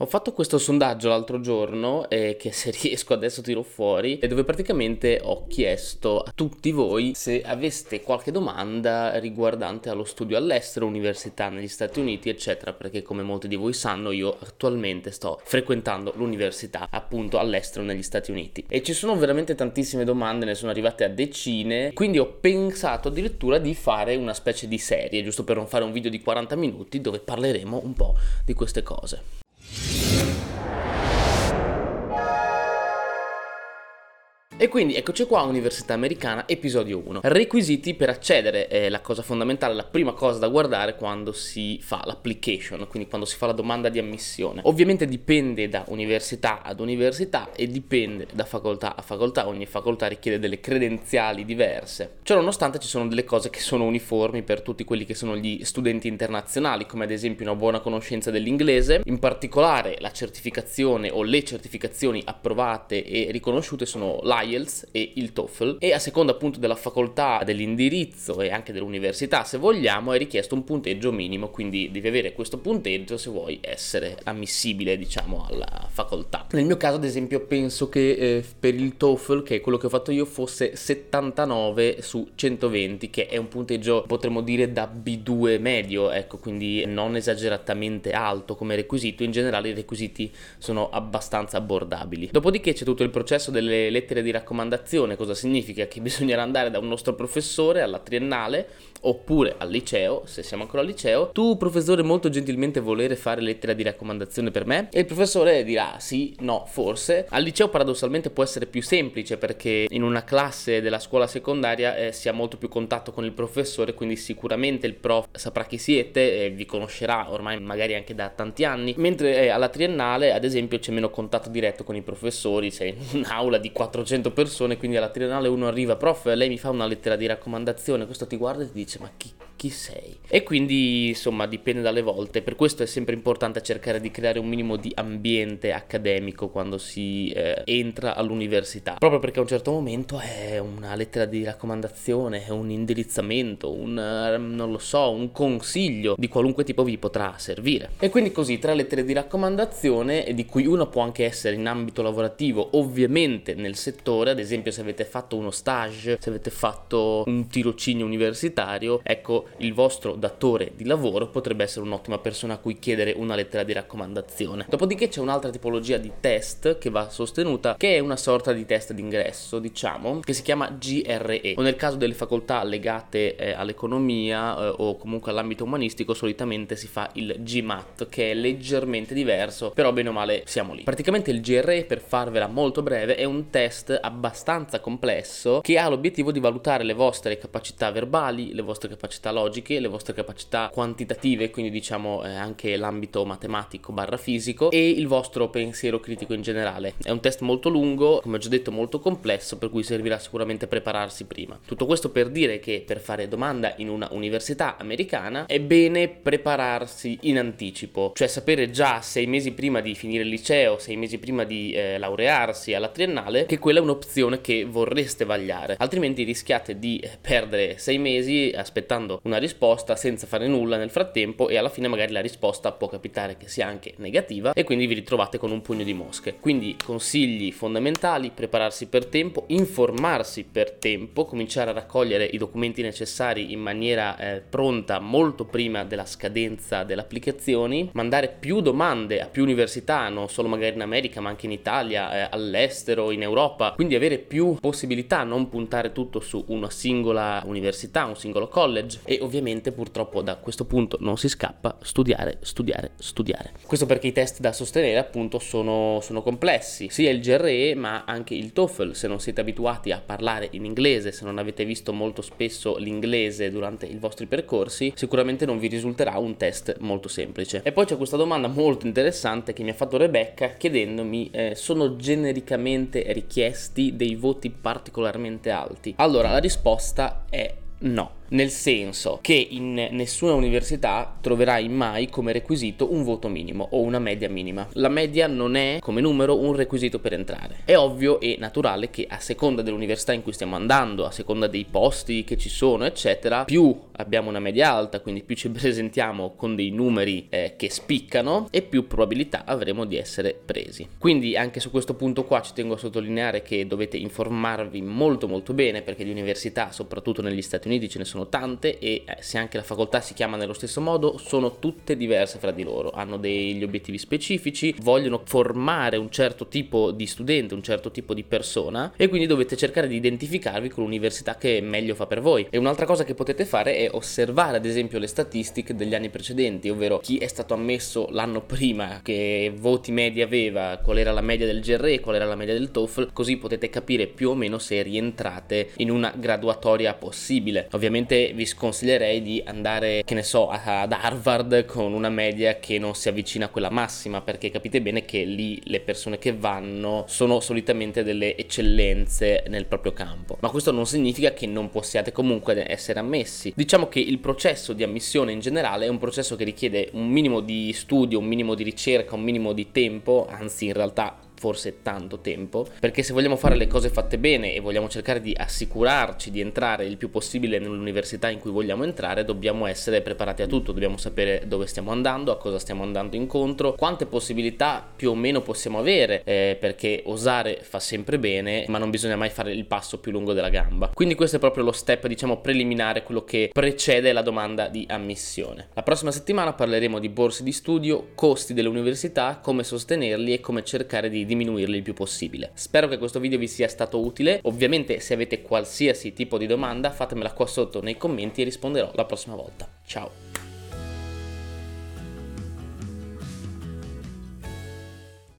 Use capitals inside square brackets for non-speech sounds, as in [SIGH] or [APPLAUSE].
Ho fatto questo sondaggio l'altro giorno, eh, che se [LAUGHS] riesco adesso tiro fuori, e dove praticamente ho chiesto a tutti voi se aveste qualche domanda riguardante allo studio all'estero, università negli Stati Uniti, eccetera, perché come molti di voi sanno io attualmente sto frequentando l'università appunto all'estero negli Stati Uniti. E ci sono veramente tantissime domande, ne sono arrivate a decine, quindi ho pensato addirittura di fare una specie di serie, giusto per non fare un video di 40 minuti dove parleremo un po' di queste cose. E quindi eccoci qua, Università Americana, episodio 1. Requisiti per accedere, è la cosa fondamentale, la prima cosa da guardare quando si fa l'application, quindi quando si fa la domanda di ammissione. Ovviamente dipende da università ad università e dipende da facoltà a facoltà, ogni facoltà richiede delle credenziali diverse. Ciò nonostante ci sono delle cose che sono uniformi per tutti quelli che sono gli studenti internazionali, come ad esempio una buona conoscenza dell'inglese, in particolare la certificazione o le certificazioni approvate e riconosciute sono l'AI l'IELTS e il TOEFL e a seconda appunto della facoltà, dell'indirizzo e anche dell'università se vogliamo è richiesto un punteggio minimo quindi devi avere questo punteggio se vuoi essere ammissibile diciamo alla facoltà. Nel mio caso ad esempio penso che eh, per il TOEFL che è quello che ho fatto io fosse 79 su 120 che è un punteggio potremmo dire da B2 medio ecco quindi non esageratamente alto come requisito in generale i requisiti sono abbastanza abbordabili. Dopodiché c'è tutto il processo delle lettere di raccomandazione cosa significa? Che bisognerà andare da un nostro professore alla triennale oppure al liceo, se siamo ancora al liceo, tu professore molto gentilmente volere fare lettera di raccomandazione per me? E il professore dirà sì, no, forse. Al liceo paradossalmente può essere più semplice perché in una classe della scuola secondaria eh, si ha molto più contatto con il professore, quindi sicuramente il prof saprà chi siete e vi conoscerà ormai magari anche da tanti anni, mentre eh, alla triennale ad esempio c'è meno contatto diretto con i professori, sei in [LAUGHS] un'aula di 400 100 persone, quindi alla triennale uno arriva, prof, lei mi fa una lettera di raccomandazione, questo ti guarda e ti dice ma chi, chi sei? E quindi insomma dipende dalle volte, per questo è sempre importante cercare di creare un minimo di ambiente accademico quando si eh, entra all'università, proprio perché a un certo momento è una lettera di raccomandazione, è un indirizzamento, un ehm, non lo so, un consiglio di qualunque tipo vi potrà servire. E quindi così tre lettere di raccomandazione di cui una può anche essere in ambito lavorativo, ovviamente nel settore, ad esempio se avete fatto uno stage, se avete fatto un tirocinio universitario, ecco il vostro datore di lavoro potrebbe essere un'ottima persona a cui chiedere una lettera di raccomandazione. Dopodiché c'è un'altra tipologia di test che va sostenuta, che è una sorta di test d'ingresso, diciamo, che si chiama GRE, o nel caso delle facoltà legate eh, all'economia eh, o comunque all'ambito umanistico solitamente si fa il GMAT, che è leggermente diverso, però bene o male siamo lì. Praticamente il GRE, per farvela molto breve, è un test abbastanza complesso che ha l'obiettivo di valutare le vostre capacità verbali, le vostre capacità logiche, le vostre capacità quantitative, quindi diciamo eh, anche l'ambito matematico barra fisico e il vostro pensiero critico in generale. È un test molto lungo, come ho già detto molto complesso, per cui servirà sicuramente prepararsi prima. Tutto questo per dire che per fare domanda in una università americana è bene prepararsi in anticipo, cioè sapere già sei mesi prima di finire il liceo, sei mesi prima di eh, laurearsi alla triennale, che quella è un'opzione che vorreste vagliare, altrimenti rischiate di eh, perdere sei mesi aspettando una risposta senza fare nulla nel frattempo e alla fine magari la risposta può capitare che sia anche negativa e quindi vi ritrovate con un pugno di mosche. Quindi consigli fondamentali, prepararsi per tempo, informarsi per tempo, cominciare a raccogliere i documenti necessari in maniera eh, pronta molto prima della scadenza delle applicazioni, mandare più domande a più università, non solo magari in America ma anche in Italia, eh, all'estero, in Europa, quindi avere più possibilità, non puntare tutto su una singola università, un singolo college e ovviamente purtroppo da questo punto non si scappa, studiare, studiare, studiare. Questo perché i test da sostenere appunto sono, sono complessi, sia il GRE ma anche il TOEFL, se non siete abituati a parlare in inglese, se non avete visto molto spesso l'inglese durante i vostri percorsi, sicuramente non vi risulterà un test molto semplice. E poi c'è questa domanda molto interessante che mi ha fatto Rebecca chiedendomi eh, sono genericamente richiesti dei voti particolarmente alti? Allora, la risposta è no. Nel senso che in nessuna università troverai mai come requisito un voto minimo o una media minima. La media non è come numero un requisito per entrare. È ovvio e naturale che a seconda dell'università in cui stiamo andando, a seconda dei posti che ci sono, eccetera, più abbiamo una media alta, quindi più ci [LAUGHS] presentiamo con dei numeri eh, che spiccano e più probabilità avremo di essere presi. Quindi anche su questo punto qua ci tengo a sottolineare che dovete informarvi molto molto bene perché di università, soprattutto negli Stati Uniti, ce ne sono tante e eh, se anche la facoltà si chiama nello stesso modo, sono tutte diverse fra di loro, hanno degli obiettivi specifici, vogliono formare un certo tipo di studente, un certo tipo di persona e quindi dovete cercare di identificarvi con l'università che meglio fa per voi. E un'altra cosa che potete fare è osservare ad esempio le statistiche degli anni precedenti, ovvero chi è stato ammesso l'anno prima, che voti medi aveva, qual era la media del GRE, qual era la media del TOEFL, così potete capire più o meno se rientrate in una graduatoria possibile. Ovviamente vi sconsiglierei di andare, che ne so, ad Harvard con una media che non si avvicina a quella massima, perché capite bene che lì le persone che vanno sono solitamente delle eccellenze nel proprio campo. Ma questo non significa che non possiate comunque essere ammessi. Diciamo che il processo di ammissione in generale è un processo che richiede un minimo di studio, un minimo di ricerca, un minimo di tempo, anzi in realtà forse tanto tempo, perché se vogliamo fare le cose fatte bene e vogliamo cercare di assicurarci di entrare il più possibile nell'università in cui vogliamo entrare, dobbiamo essere preparati a tutto, dobbiamo sapere dove stiamo andando, a cosa stiamo andando incontro, quante possibilità più o meno possiamo avere, eh, perché osare fa sempre bene, ma non bisogna mai fare il passo più lungo della gamba. Quindi questo è proprio lo step, diciamo, preliminare, quello che precede la domanda di ammissione. La prossima settimana parleremo di borse di studio, costi delle università, come sostenerli e come cercare di diminuirli il più possibile. Spero che questo video vi sia stato utile, ovviamente se avete qualsiasi tipo di domanda fatemela qua sotto nei commenti e risponderò la prossima volta. Ciao!